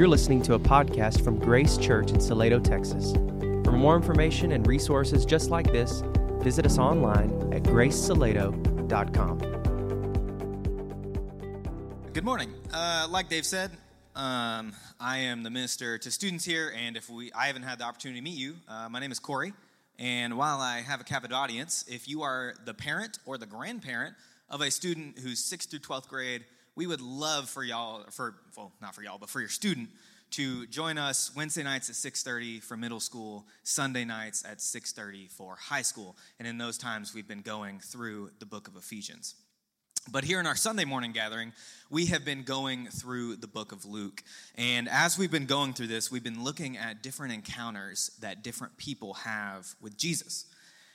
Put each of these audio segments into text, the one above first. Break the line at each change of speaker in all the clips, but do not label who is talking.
You're listening to a podcast from Grace Church in Salado, Texas. For more information and resources just like this, visit us online at gracesalado.com.
Good morning. Uh, like Dave said, um, I am the minister to students here, and if we, I haven't had the opportunity to meet you, uh, my name is Corey. And while I have a captive audience, if you are the parent or the grandparent of a student who's sixth through twelfth grade we would love for y'all, for well, not for y'all, but for your student to join us Wednesday nights at 6:30 for middle school, Sunday nights at 6:30 for high school. And in those times we've been going through the book of Ephesians. But here in our Sunday morning gathering, we have been going through the book of Luke. And as we've been going through this, we've been looking at different encounters that different people have with Jesus.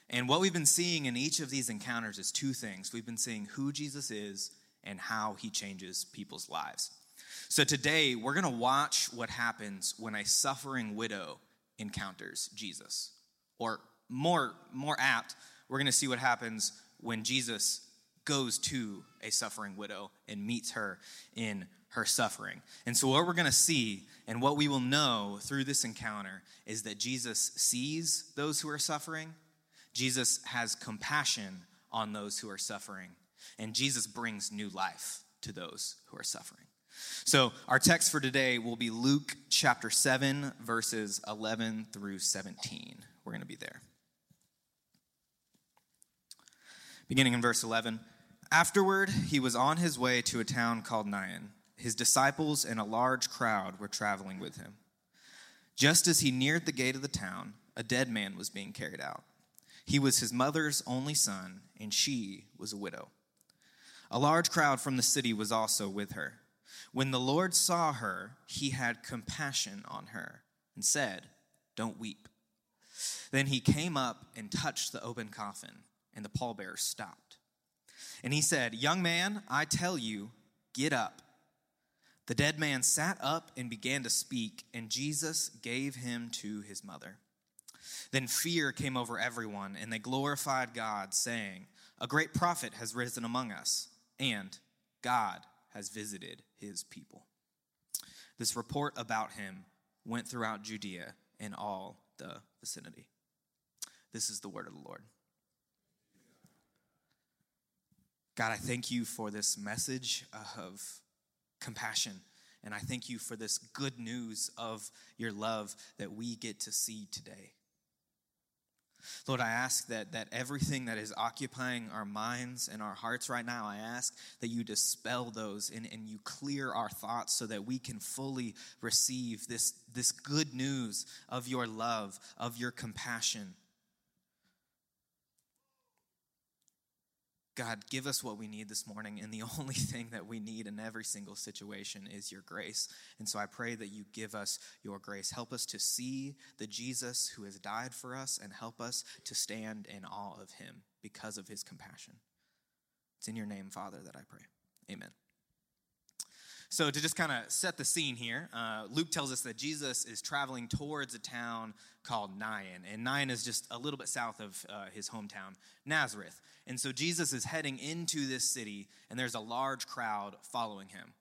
And what we've been seeing in each of these encounters is two things. We've been seeing who Jesus is and how he changes people's lives. So today, we're going to watch what happens when a suffering widow encounters Jesus. Or more, more apt, we're going to see what happens when Jesus goes to a suffering widow and meets her in her suffering. And so, what we're going to see and what we will know through this encounter is that Jesus sees those who are suffering, Jesus has compassion on those who are suffering, and Jesus brings new life to those who are suffering. So, our text for today will be Luke chapter 7, verses 11 through 17. We're going to be there. Beginning in verse 11. Afterward, he was on his way to a town called Nain. His disciples and a large crowd were traveling with him. Just as he neared the gate of the town, a dead man was being carried out. He was his mother's only son, and she was a widow. A large crowd from the city was also with her. When the Lord saw her, he had compassion on her and said, Don't weep. Then he came up and touched the open coffin, and the pallbearers stopped. And he said, Young man, I tell you, get up. The dead man sat up and began to speak, and Jesus gave him to his mother. Then fear came over everyone, and they glorified God, saying, A great prophet has risen among us and God has visited his people. This report about him went throughout Judea and all the vicinity. This is the word of the Lord. God, I thank you for this message of compassion. And I thank you for this good news of your love that we get to see today. Lord, I ask that, that everything that is occupying our minds and our hearts right now, I ask that you dispel those and, and you clear our thoughts so that we can fully receive this, this good news of your love, of your compassion, God, give us what we need this morning, and the only thing that we need in every single situation is your grace. And so I pray that you give us your grace. Help us to see the Jesus who has died for us, and help us to stand in awe of him because of his compassion. It's in your name, Father, that I pray. Amen. So, to just kind of set the scene here, uh, Luke tells us that Jesus is traveling towards a town called Nain. And Nain is just a little bit south of uh, his hometown, Nazareth. And so, Jesus is heading into this city, and there's a large crowd following him.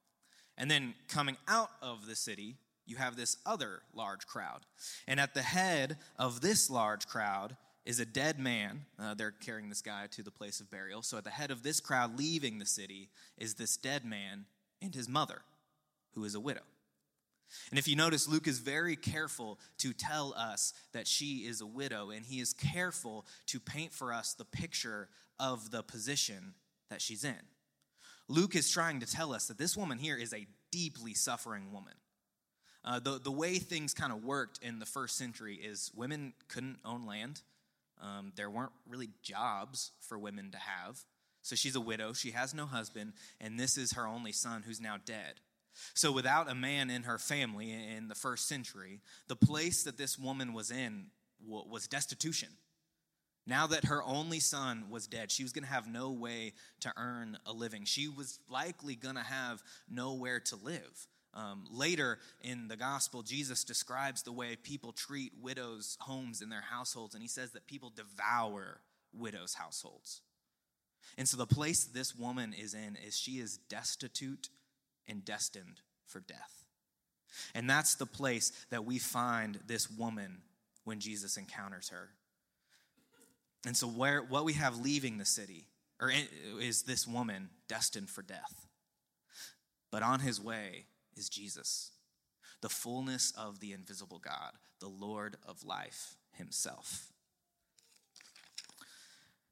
And then, coming out of the city, you have this other large crowd. And at the head of this large crowd is a dead man. Uh, they're carrying this guy to the place of burial. So, at the head of this crowd leaving the city is this dead man and his mother, who is a widow. And if you notice, Luke is very careful to tell us that she is a widow, and he is careful to paint for us the picture of the position that she's in. Luke is trying to tell us that this woman here is a deeply suffering woman. Uh, the, the way things kind of worked in the first century is women couldn't own land. Um, there weren't really jobs for women to have. So she's a widow, she has no husband, and this is her only son who's now dead. So, without a man in her family in the first century, the place that this woman was in was destitution. Now that her only son was dead, she was going to have no way to earn a living. She was likely going to have nowhere to live. Um, later in the gospel, Jesus describes the way people treat widows' homes in their households, and he says that people devour widows' households. And so the place this woman is in is she is destitute and destined for death. And that's the place that we find this woman when Jesus encounters her. And so, where, what we have leaving the city or is this woman destined for death. But on his way is Jesus, the fullness of the invisible God, the Lord of life himself.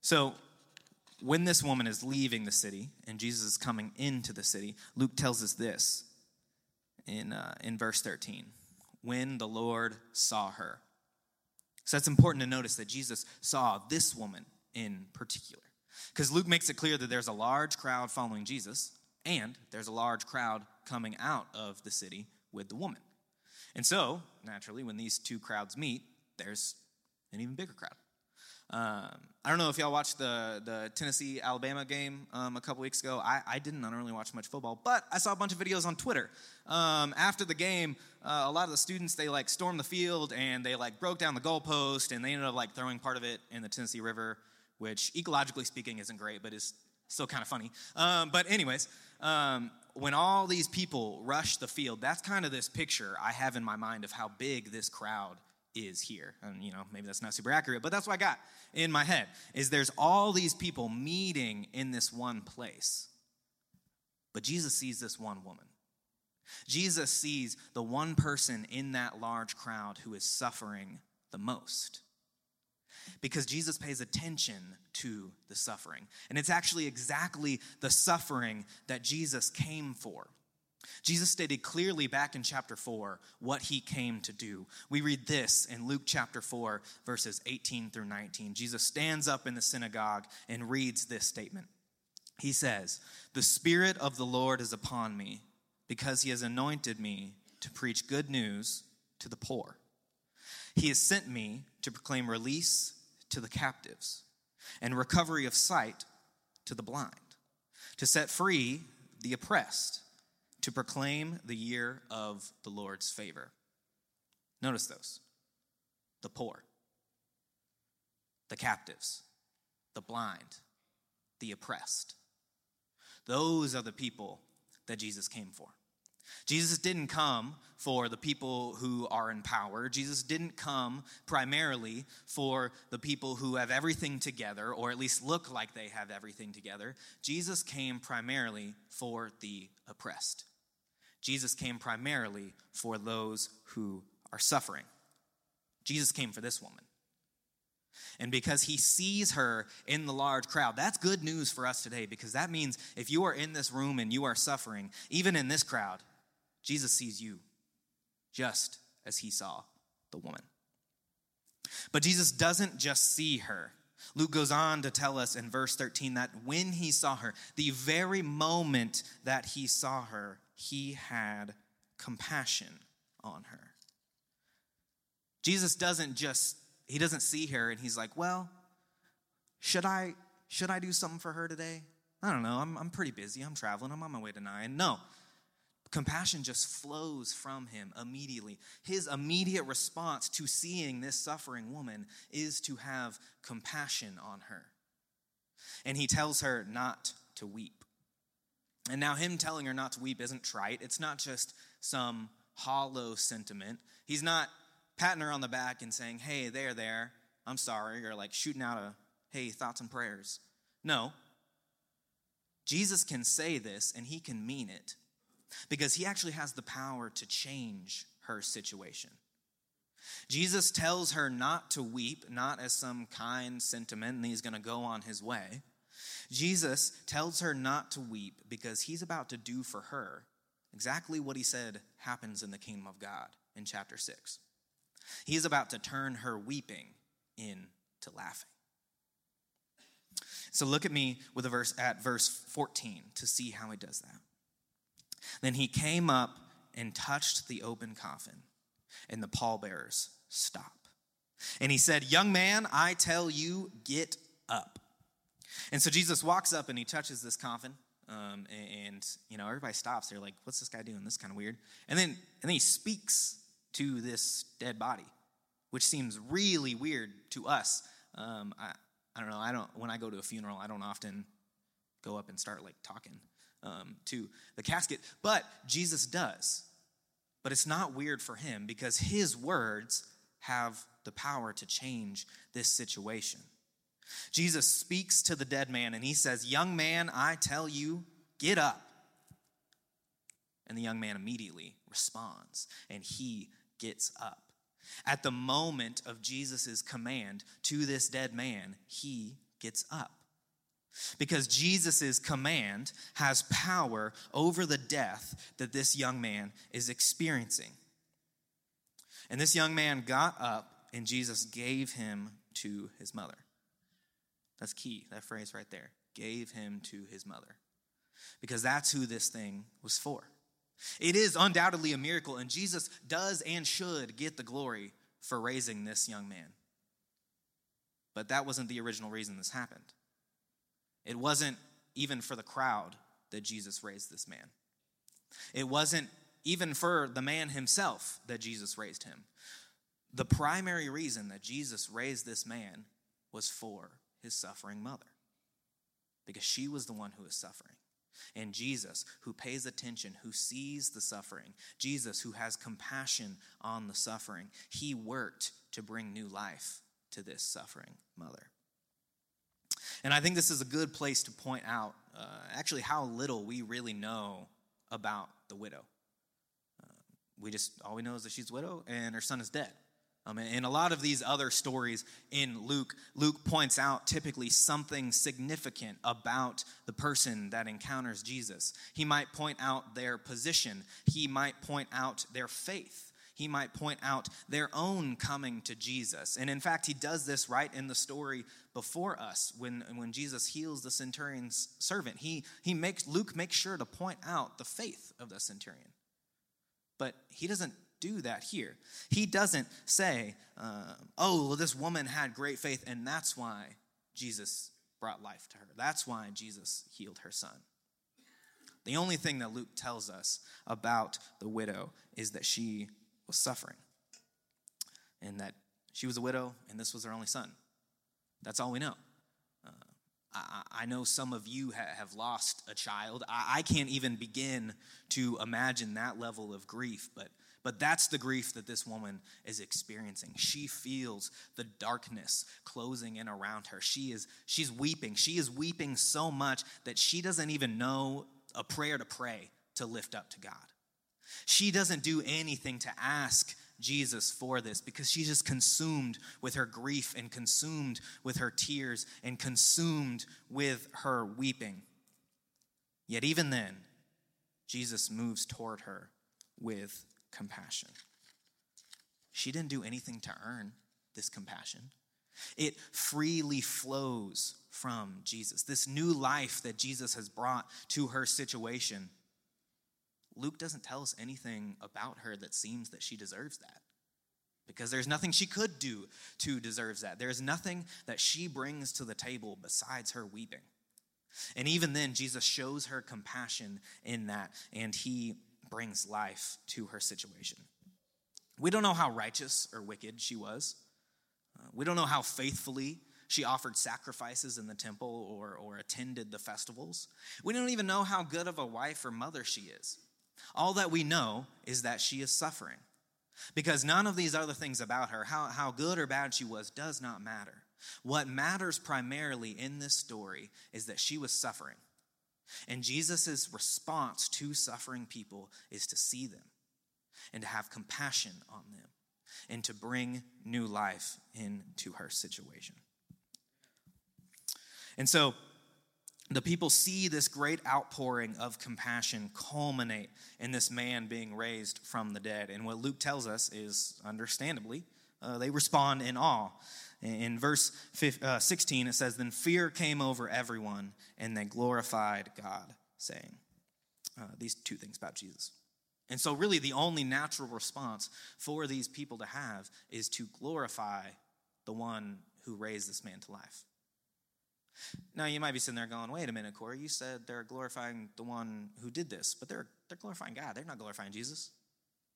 So, when this woman is leaving the city and Jesus is coming into the city, Luke tells us this in, uh, in verse 13 when the Lord saw her. So it's important to notice that Jesus saw this woman in particular. Because Luke makes it clear that there's a large crowd following Jesus, and there's a large crowd coming out of the city with the woman. And so, naturally, when these two crowds meet, there's an even bigger crowd. Um, I don't know if y'all watched the, the Tennessee Alabama game um, a couple weeks ago. I, I didn't. I don't really watch much football, but I saw a bunch of videos on Twitter. Um, after the game, uh, a lot of the students they like stormed the field and they like broke down the goalpost and they ended up like throwing part of it in the Tennessee River, which ecologically speaking isn't great, but is still kind of funny. Um, but anyways, um, when all these people rush the field, that's kind of this picture I have in my mind of how big this crowd is here. And, you know, maybe that's not super accurate, but that's what I got in my head is there's all these people meeting in this one place. But Jesus sees this one woman. Jesus sees the one person in that large crowd who is suffering the most. Because Jesus pays attention to the suffering. And it's actually exactly the suffering that Jesus came for. Jesus stated clearly back in chapter 4 what he came to do. We read this in Luke chapter 4, verses 18 through 19. Jesus stands up in the synagogue and reads this statement. He says, The Spirit of the Lord is upon me, because he has anointed me to preach good news to the poor. He has sent me to proclaim release to the captives and recovery of sight to the blind, to set free the oppressed to proclaim the year of the Lord's favor. Notice those the poor, the captives, the blind, the oppressed. Those are the people that Jesus came for. Jesus didn't come for the people who are in power. Jesus didn't come primarily for the people who have everything together, or at least look like they have everything together. Jesus came primarily for the oppressed. Jesus came primarily for those who are suffering. Jesus came for this woman. And because he sees her in the large crowd, that's good news for us today because that means if you are in this room and you are suffering, even in this crowd, Jesus sees you just as he saw the woman. But Jesus doesn't just see her. Luke goes on to tell us in verse 13 that when he saw her, the very moment that he saw her, he had compassion on her. Jesus doesn't just he doesn't see her and he's like, "Well, should I should I do something for her today? I don't know. I'm I'm pretty busy. I'm traveling. I'm on my way to Nain." No. Compassion just flows from him immediately. His immediate response to seeing this suffering woman is to have compassion on her. And he tells her not to weep. And now, him telling her not to weep isn't trite. It's not just some hollow sentiment. He's not patting her on the back and saying, hey, there, there, I'm sorry, or like shooting out a, hey, thoughts and prayers. No. Jesus can say this and he can mean it because he actually has the power to change her situation. Jesus tells her not to weep, not as some kind sentiment and he's going to go on his way. Jesus tells her not to weep because he's about to do for her exactly what he said happens in the kingdom of God in chapter 6. He's about to turn her weeping into laughing. So look at me with a verse at verse 14 to see how he does that. Then he came up and touched the open coffin, and the pallbearers stop. And he said, Young man, I tell you, get. And so Jesus walks up and he touches this coffin. Um, and, you know, everybody stops. They're like, what's this guy doing? This kind of weird. And then, and then he speaks to this dead body, which seems really weird to us. Um, I, I don't know. I don't, when I go to a funeral, I don't often go up and start like talking um, to the casket, but Jesus does. But it's not weird for him because his words have the power to change this situation. Jesus speaks to the dead man and he says, Young man, I tell you, get up. And the young man immediately responds and he gets up. At the moment of Jesus' command to this dead man, he gets up. Because Jesus' command has power over the death that this young man is experiencing. And this young man got up, and Jesus gave him to his mother. That's key, that phrase right there. Gave him to his mother. Because that's who this thing was for. It is undoubtedly a miracle, and Jesus does and should get the glory for raising this young man. But that wasn't the original reason this happened. It wasn't even for the crowd that Jesus raised this man. It wasn't even for the man himself that Jesus raised him. The primary reason that Jesus raised this man was for his suffering mother, because she was the one who was suffering. And Jesus, who pays attention, who sees the suffering, Jesus, who has compassion on the suffering, he worked to bring new life to this suffering mother. And I think this is a good place to point out uh, actually how little we really know about the widow. Uh, we just, all we know is that she's a widow and her son is dead. Um, and a lot of these other stories in Luke, Luke points out typically something significant about the person that encounters Jesus. He might point out their position, he might point out their faith. He might point out their own coming to Jesus. And in fact, he does this right in the story before us when, when Jesus heals the centurion's servant. He, he makes, Luke makes sure to point out the faith of the centurion. But he doesn't do that here. He doesn't say, uh, oh, well, this woman had great faith, and that's why Jesus brought life to her. That's why Jesus healed her son. The only thing that Luke tells us about the widow is that she was suffering and that she was a widow and this was her only son. That's all we know. Uh, I, I, know some of you ha- have lost a child. I, I can't even begin to imagine that level of grief, but but that's the grief that this woman is experiencing. She feels the darkness closing in around her. She is she's weeping. She is weeping so much that she doesn't even know a prayer to pray to lift up to God. She doesn't do anything to ask Jesus for this because she's just consumed with her grief and consumed with her tears and consumed with her weeping. Yet, even then, Jesus moves toward her with compassion. She didn't do anything to earn this compassion. It freely flows from Jesus. This new life that Jesus has brought to her situation. Luke doesn't tell us anything about her that seems that she deserves that. Because there's nothing she could do to deserve that. There's nothing that she brings to the table besides her weeping. And even then, Jesus shows her compassion in that, and he brings life to her situation. We don't know how righteous or wicked she was. Uh, we don't know how faithfully she offered sacrifices in the temple or, or attended the festivals. We don't even know how good of a wife or mother she is. All that we know is that she is suffering. Because none of these other things about her, how, how good or bad she was, does not matter. What matters primarily in this story is that she was suffering. And Jesus' response to suffering people is to see them and to have compassion on them and to bring new life into her situation. And so the people see this great outpouring of compassion culminate in this man being raised from the dead. And what Luke tells us is, understandably, uh, they respond in awe. In verse uh, 16, it says, Then fear came over everyone, and they glorified God, saying uh, these two things about Jesus. And so, really, the only natural response for these people to have is to glorify the one who raised this man to life. Now, you might be sitting there going, wait a minute, Corey, you said they're glorifying the one who did this, but they're, they're glorifying God. They're not glorifying Jesus.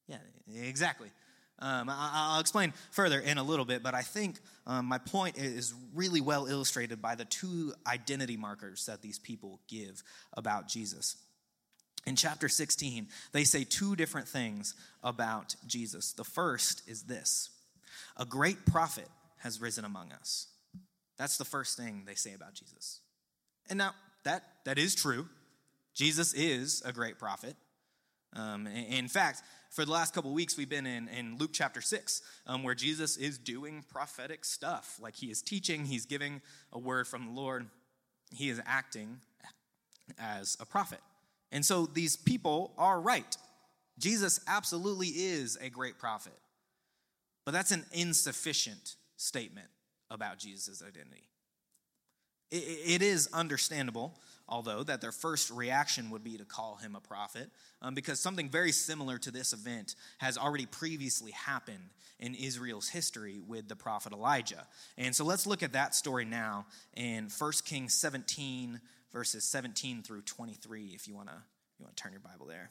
Yeah, exactly. Um, I, will explain further in a little bit, but I think um, my point is really well illustrated by the two identity markers that these people give about Jesus. In chapter 16, they say two different things about Jesus. The first is this a great prophet has risen among us. That's the first thing they say about Jesus. And now, that, that is true. Jesus is a great prophet. Um, in fact, for the last couple weeks, we've been in, in Luke chapter 6, um, where Jesus is doing prophetic stuff. Like he is teaching, he's giving a word from the Lord, he is acting as a prophet. And so these people are right. Jesus absolutely is a great prophet. But that's an insufficient statement about Jesus' identity. it is understandable, although, that their first reaction would be to call him a prophet, um, because something very similar to this event has already previously happened in Israel's history with the prophet Elijah. And so let's look at that story now in 1 Kings 17, verses 17 through 23, if you want to you want to turn your Bible there.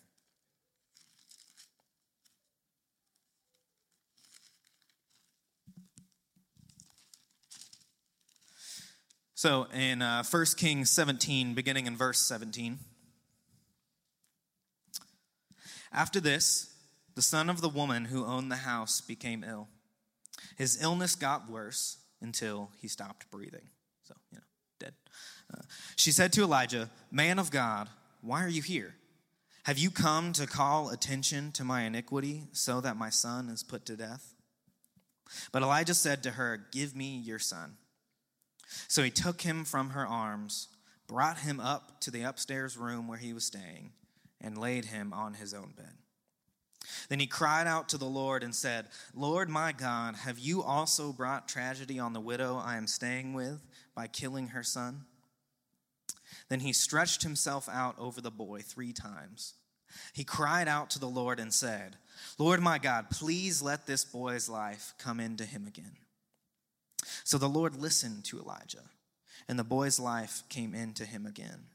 So in uh, 1 Kings 17, beginning in verse 17. After this, the son of the woman who owned the house became ill. His illness got worse until he stopped breathing. So, you know, dead. Uh, she said to Elijah, Man of God, why are you here? Have you come to call attention to my iniquity so that my son is put to death? But Elijah said to her, Give me your son. So he took him from her arms, brought him up to the upstairs room where he was staying, and laid him on his own bed. Then he cried out to the Lord and said, Lord my God, have you also brought tragedy on the widow I am staying with by killing her son? Then he stretched himself out over the boy three times. He cried out to the Lord and said, Lord my God, please let this boy's life come into him again. So the Lord listened to Elijah, and the boy's life came into him again,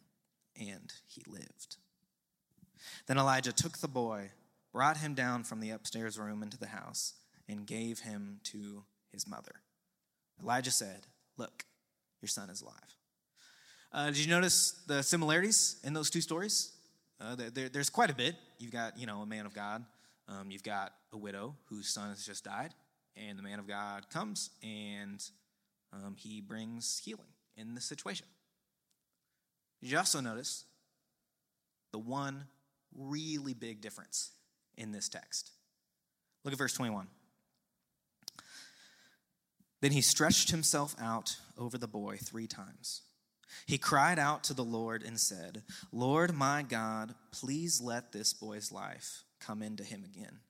and he lived. Then Elijah took the boy, brought him down from the upstairs room into the house, and gave him to his mother. Elijah said, Look, your son is alive. Uh, did you notice the similarities in those two stories? Uh, there, there's quite a bit. You've got, you know, a man of God. Um, you've got a widow whose son has just died, and the man of God comes and um, he brings healing in the situation. You also notice the one really big difference in this text? Look at verse 21. Then he stretched himself out over the boy three times he cried out to the Lord and said, Lord my God, please let this boy's life come into him again.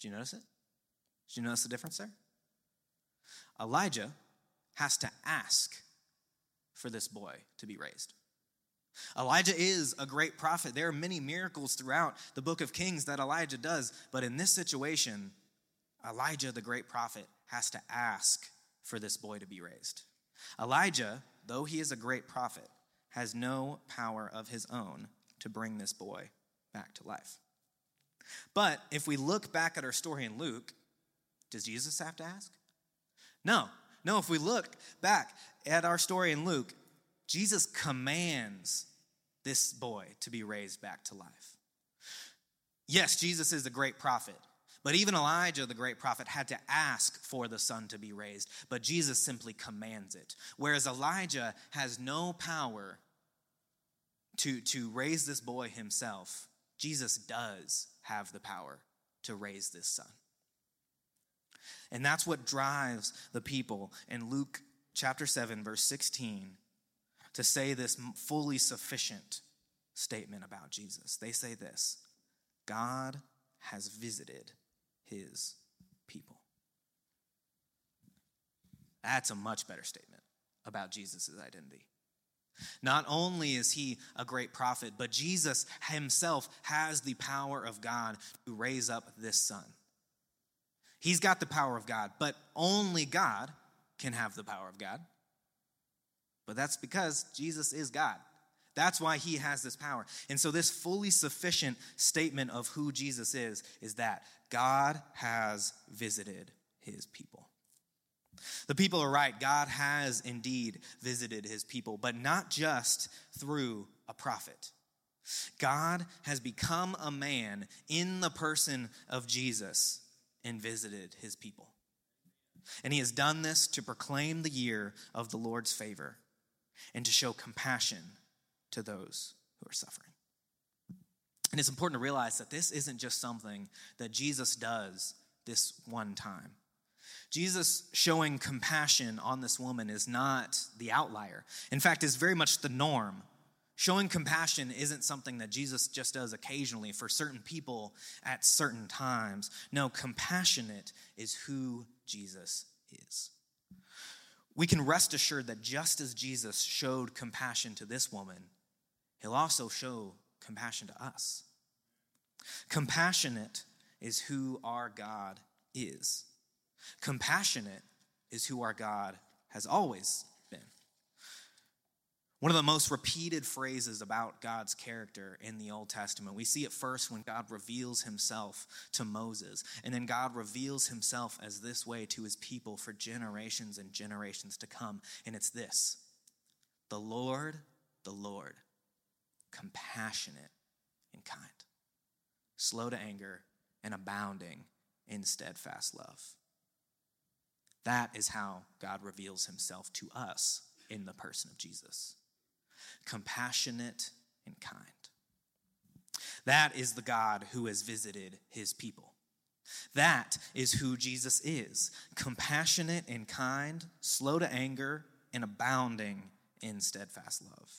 Did you notice it? Did you notice the difference there? Elijah has to ask for this boy to be raised. Elijah is a great prophet. There are many miracles throughout the book of Kings that Elijah does, but in this situation, Elijah, the great prophet, has to ask for this boy to be raised. Elijah though he is a great prophet, has no power of his own to bring this boy back to life. But if we look back at our story in Luke, does Jesus have to ask? No. No, if we look back at our story in Luke, Jesus commands this boy to be raised back to life. Yes, Jesus is a great prophet, but even Elijah, the great prophet, had to ask for the son to be raised, but Jesus simply commands it. Whereas Elijah has no power to, to raise this boy himself, Jesus does have the power to raise this son. And that's what drives the people in Luke chapter 7, verse 16, to say this fully sufficient statement about Jesus. They say this God has visited his people. That's a much better statement about Jesus' identity. Not only is he a great prophet, but Jesus himself has the power of God to raise up this son. He's got the power of God, but only God can have the power of God. But that's because Jesus is God. That's why he has this power. And so, this fully sufficient statement of who Jesus is is that God has visited his people. The people are right. God has indeed visited his people, but not just through a prophet. God has become a man in the person of Jesus and visited his people. And he has done this to proclaim the year of the Lord's favor and to show compassion to those who are suffering. And it's important to realize that this isn't just something that Jesus does this one time. Jesus showing compassion on this woman is not the outlier. In fact, is very much the norm. Showing compassion isn't something that Jesus just does occasionally for certain people at certain times. No, compassionate is who Jesus is. We can rest assured that just as Jesus showed compassion to this woman, he'll also show compassion to us. Compassionate is who our God is. Compassionate is who our God has always. One of the most repeated phrases about God's character in the Old Testament, we see it first when God reveals himself to Moses, and then God reveals himself as this way to his people for generations and generations to come. And it's this the Lord, the Lord, compassionate and kind, slow to anger, and abounding in steadfast love. That is how God reveals himself to us in the person of Jesus compassionate and kind. That is the God who has visited his people. That is who Jesus is compassionate and kind, slow to anger, and abounding in steadfast love.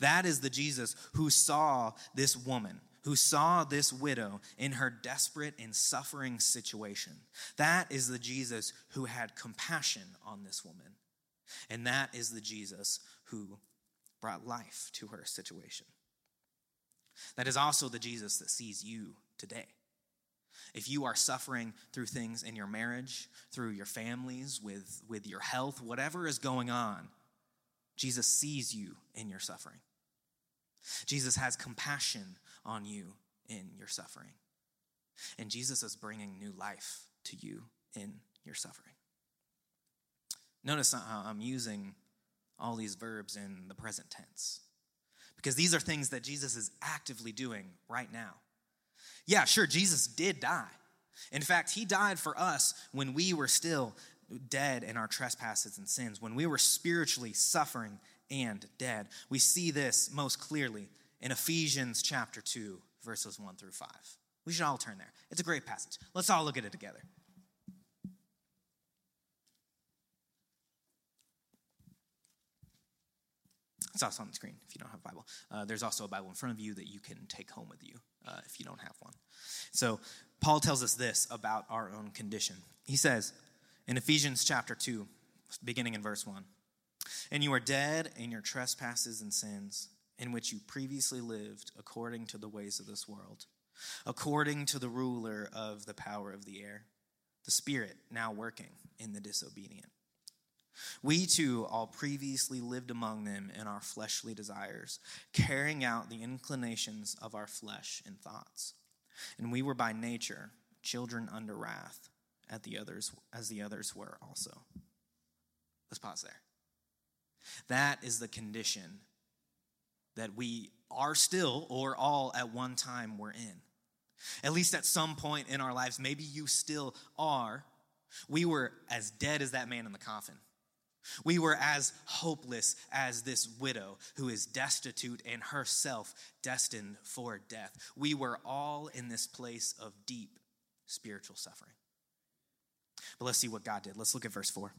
That is the Jesus who saw this woman who saw this widow in her desperate and suffering situation. That is the Jesus who had compassion on this woman. And that is the Jesus who brought life to her situation. That is also the Jesus that sees you today. If you are suffering through things in your marriage, through your families, with, with your health, whatever is going on, Jesus sees you in your suffering. Jesus has compassion on you in your suffering. And Jesus is bringing new life to you in your suffering. Notice how I'm using all these verbs in the present tense because these are things that Jesus is actively doing right now. Yeah, sure, Jesus did die. In fact, he died for us when we were still dead in our trespasses and sins, when we were spiritually suffering and dead. We see this most clearly in Ephesians chapter 2, verses 1 through 5. We should all turn there. It's a great passage. Let's all look at it together. It's also on the screen if you don't have a Bible. Uh, there's also a Bible in front of you that you can take home with you uh, if you don't have one. So, Paul tells us this about our own condition. He says in Ephesians chapter 2, beginning in verse 1 And you are dead in your trespasses and sins in which you previously lived according to the ways of this world, according to the ruler of the power of the air, the Spirit now working in the disobedient. We too all previously lived among them in our fleshly desires, carrying out the inclinations of our flesh and thoughts. And we were by nature children under wrath, at the others, as the others were also. Let's pause there. That is the condition that we are still or all at one time were in. At least at some point in our lives, maybe you still are. We were as dead as that man in the coffin. We were as hopeless as this widow who is destitute and herself destined for death. We were all in this place of deep spiritual suffering. But let's see what God did. Let's look at verse 4.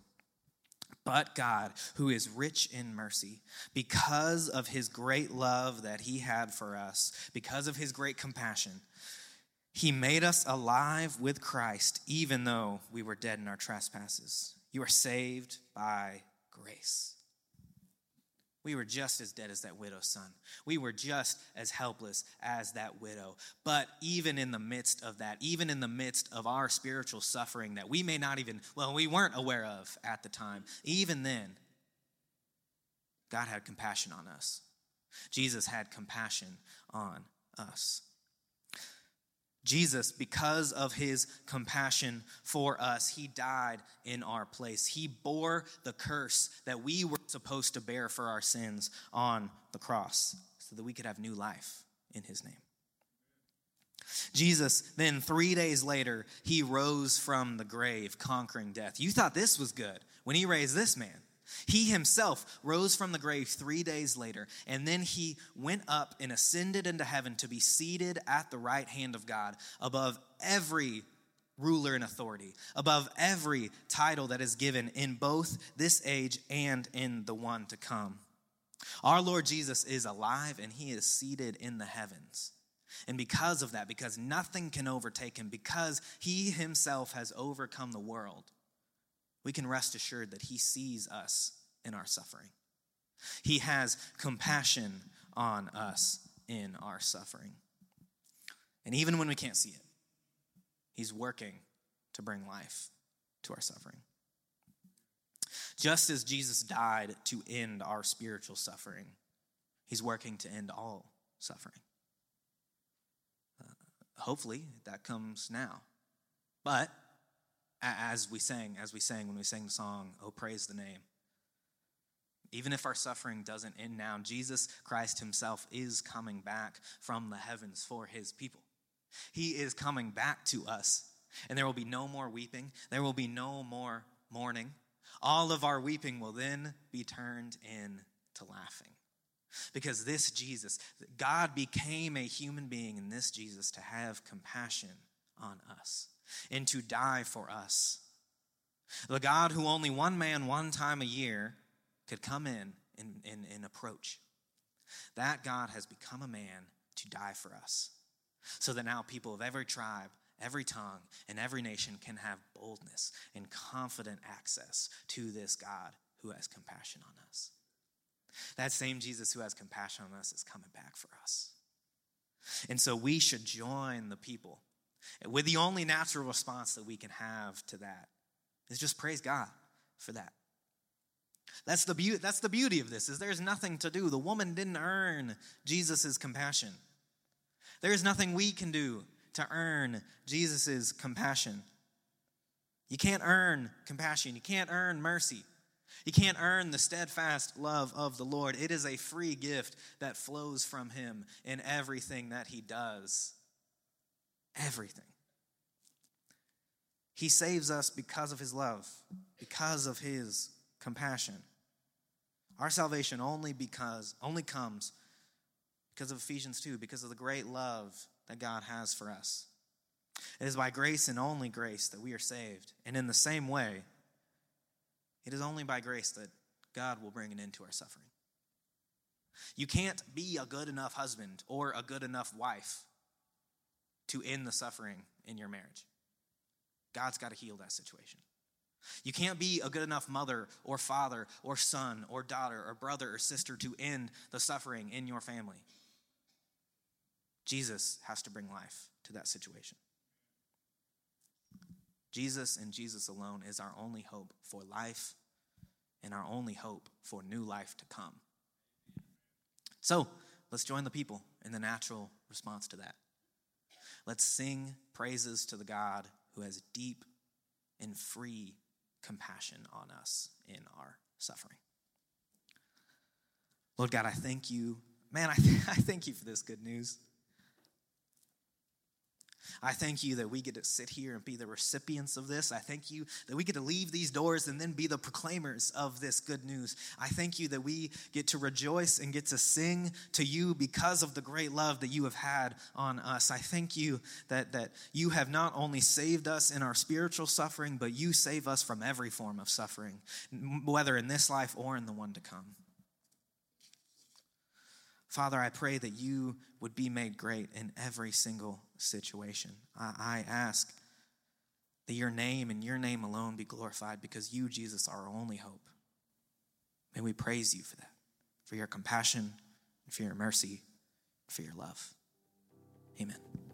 But God, who is rich in mercy, because of his great love that he had for us, because of his great compassion, he made us alive with Christ, even though we were dead in our trespasses. You are saved by grace. We were just as dead as that widow's son. We were just as helpless as that widow. But even in the midst of that, even in the midst of our spiritual suffering that we may not even, well, we weren't aware of at the time, even then, God had compassion on us. Jesus had compassion on us. Jesus, because of his compassion for us, he died in our place. He bore the curse that we were supposed to bear for our sins on the cross. so that we could have new life in his name. Jesus, then three days later, he rose from the grave, conquering death. You thought this was good when he raised this man. He himself rose from the grave three days later, and then he went up and ascended into heaven to be seated at the right hand of God above every ruler and authority, above every title that is given in both this age and in the one to come. Our Lord Jesus is alive and he is seated in the heavens. And because of that, because nothing can overtake him, because he himself has overcome the world, we can rest assured that He sees us in our suffering. He has compassion on us in our suffering. And even when we can't see it, He's working to bring life to our suffering. Just as Jesus died to end our spiritual suffering, He's working to end all suffering. Uh, hopefully, that comes now. But as we sang, as we sang when we sang the song, Oh, praise the name. Even if our suffering doesn't end now, Jesus Christ Himself is coming back from the heavens for His people. He is coming back to us, and there will be no more weeping, there will be no more mourning. All of our weeping will then be turned into laughing. Because this Jesus, God became a human being in this Jesus to have compassion on us and to die for us. The God who only one man, one time a year, could come in and, and, and approach. That God has become a man to die for us. So that now people of every tribe, every tongue, and every nation can have boldness and confident access to this God who has compassion on us. That same Jesus who has compassion on us is coming back for us. And so we should join the people with the only natural response that we can have to that is just praise God for that. That's the beauty, that's the beauty of this is there's nothing to do. The woman didn't earn Jesus' compassion. There's nothing we can do to earn Jesus' compassion. You can't earn compassion. You can't earn mercy. You can't earn the steadfast love of the Lord. It is a free gift that flows from Him in everything that He does everything. He saves us because of his love, because of his compassion. Our salvation only because only comes because of Ephesians 2, because of the great love that God has for us. It is by grace and only grace that we are saved. And in the same way, it is only by grace that God will bring an end to our suffering. You can't be a good enough husband or a good enough wife to end the suffering in your marriage. God's got to heal that situation. You can't be a good enough mother or father or son or daughter or brother or sister to end the suffering in your family. Jesus has to bring life to that situation. Jesus and Jesus alone is our only hope for life and our only hope for new life to come. So let's join the people in the natural response to that. Let's sing praises to the God who has deep and free compassion on us in our suffering. Lord God, I thank you. Man, I, th- I thank you for this good news. I thank you that we get to sit here and be the recipients of this. I thank you that we get to leave these doors and then be the proclaimers of this good news. I thank you that we get to rejoice and get to sing to you because of the great love that you have had on us. I thank you that, that you have not only saved us in our spiritual suffering, but you save us from every form of suffering, whether in this life or in the one to come. Father, I pray that you would be made great in every single situation. I, ask that your name and your name alone be glorified because you, Jesus, are our only hope. May we praise you for that, for your compassion, for your mercy, for your love. Amen.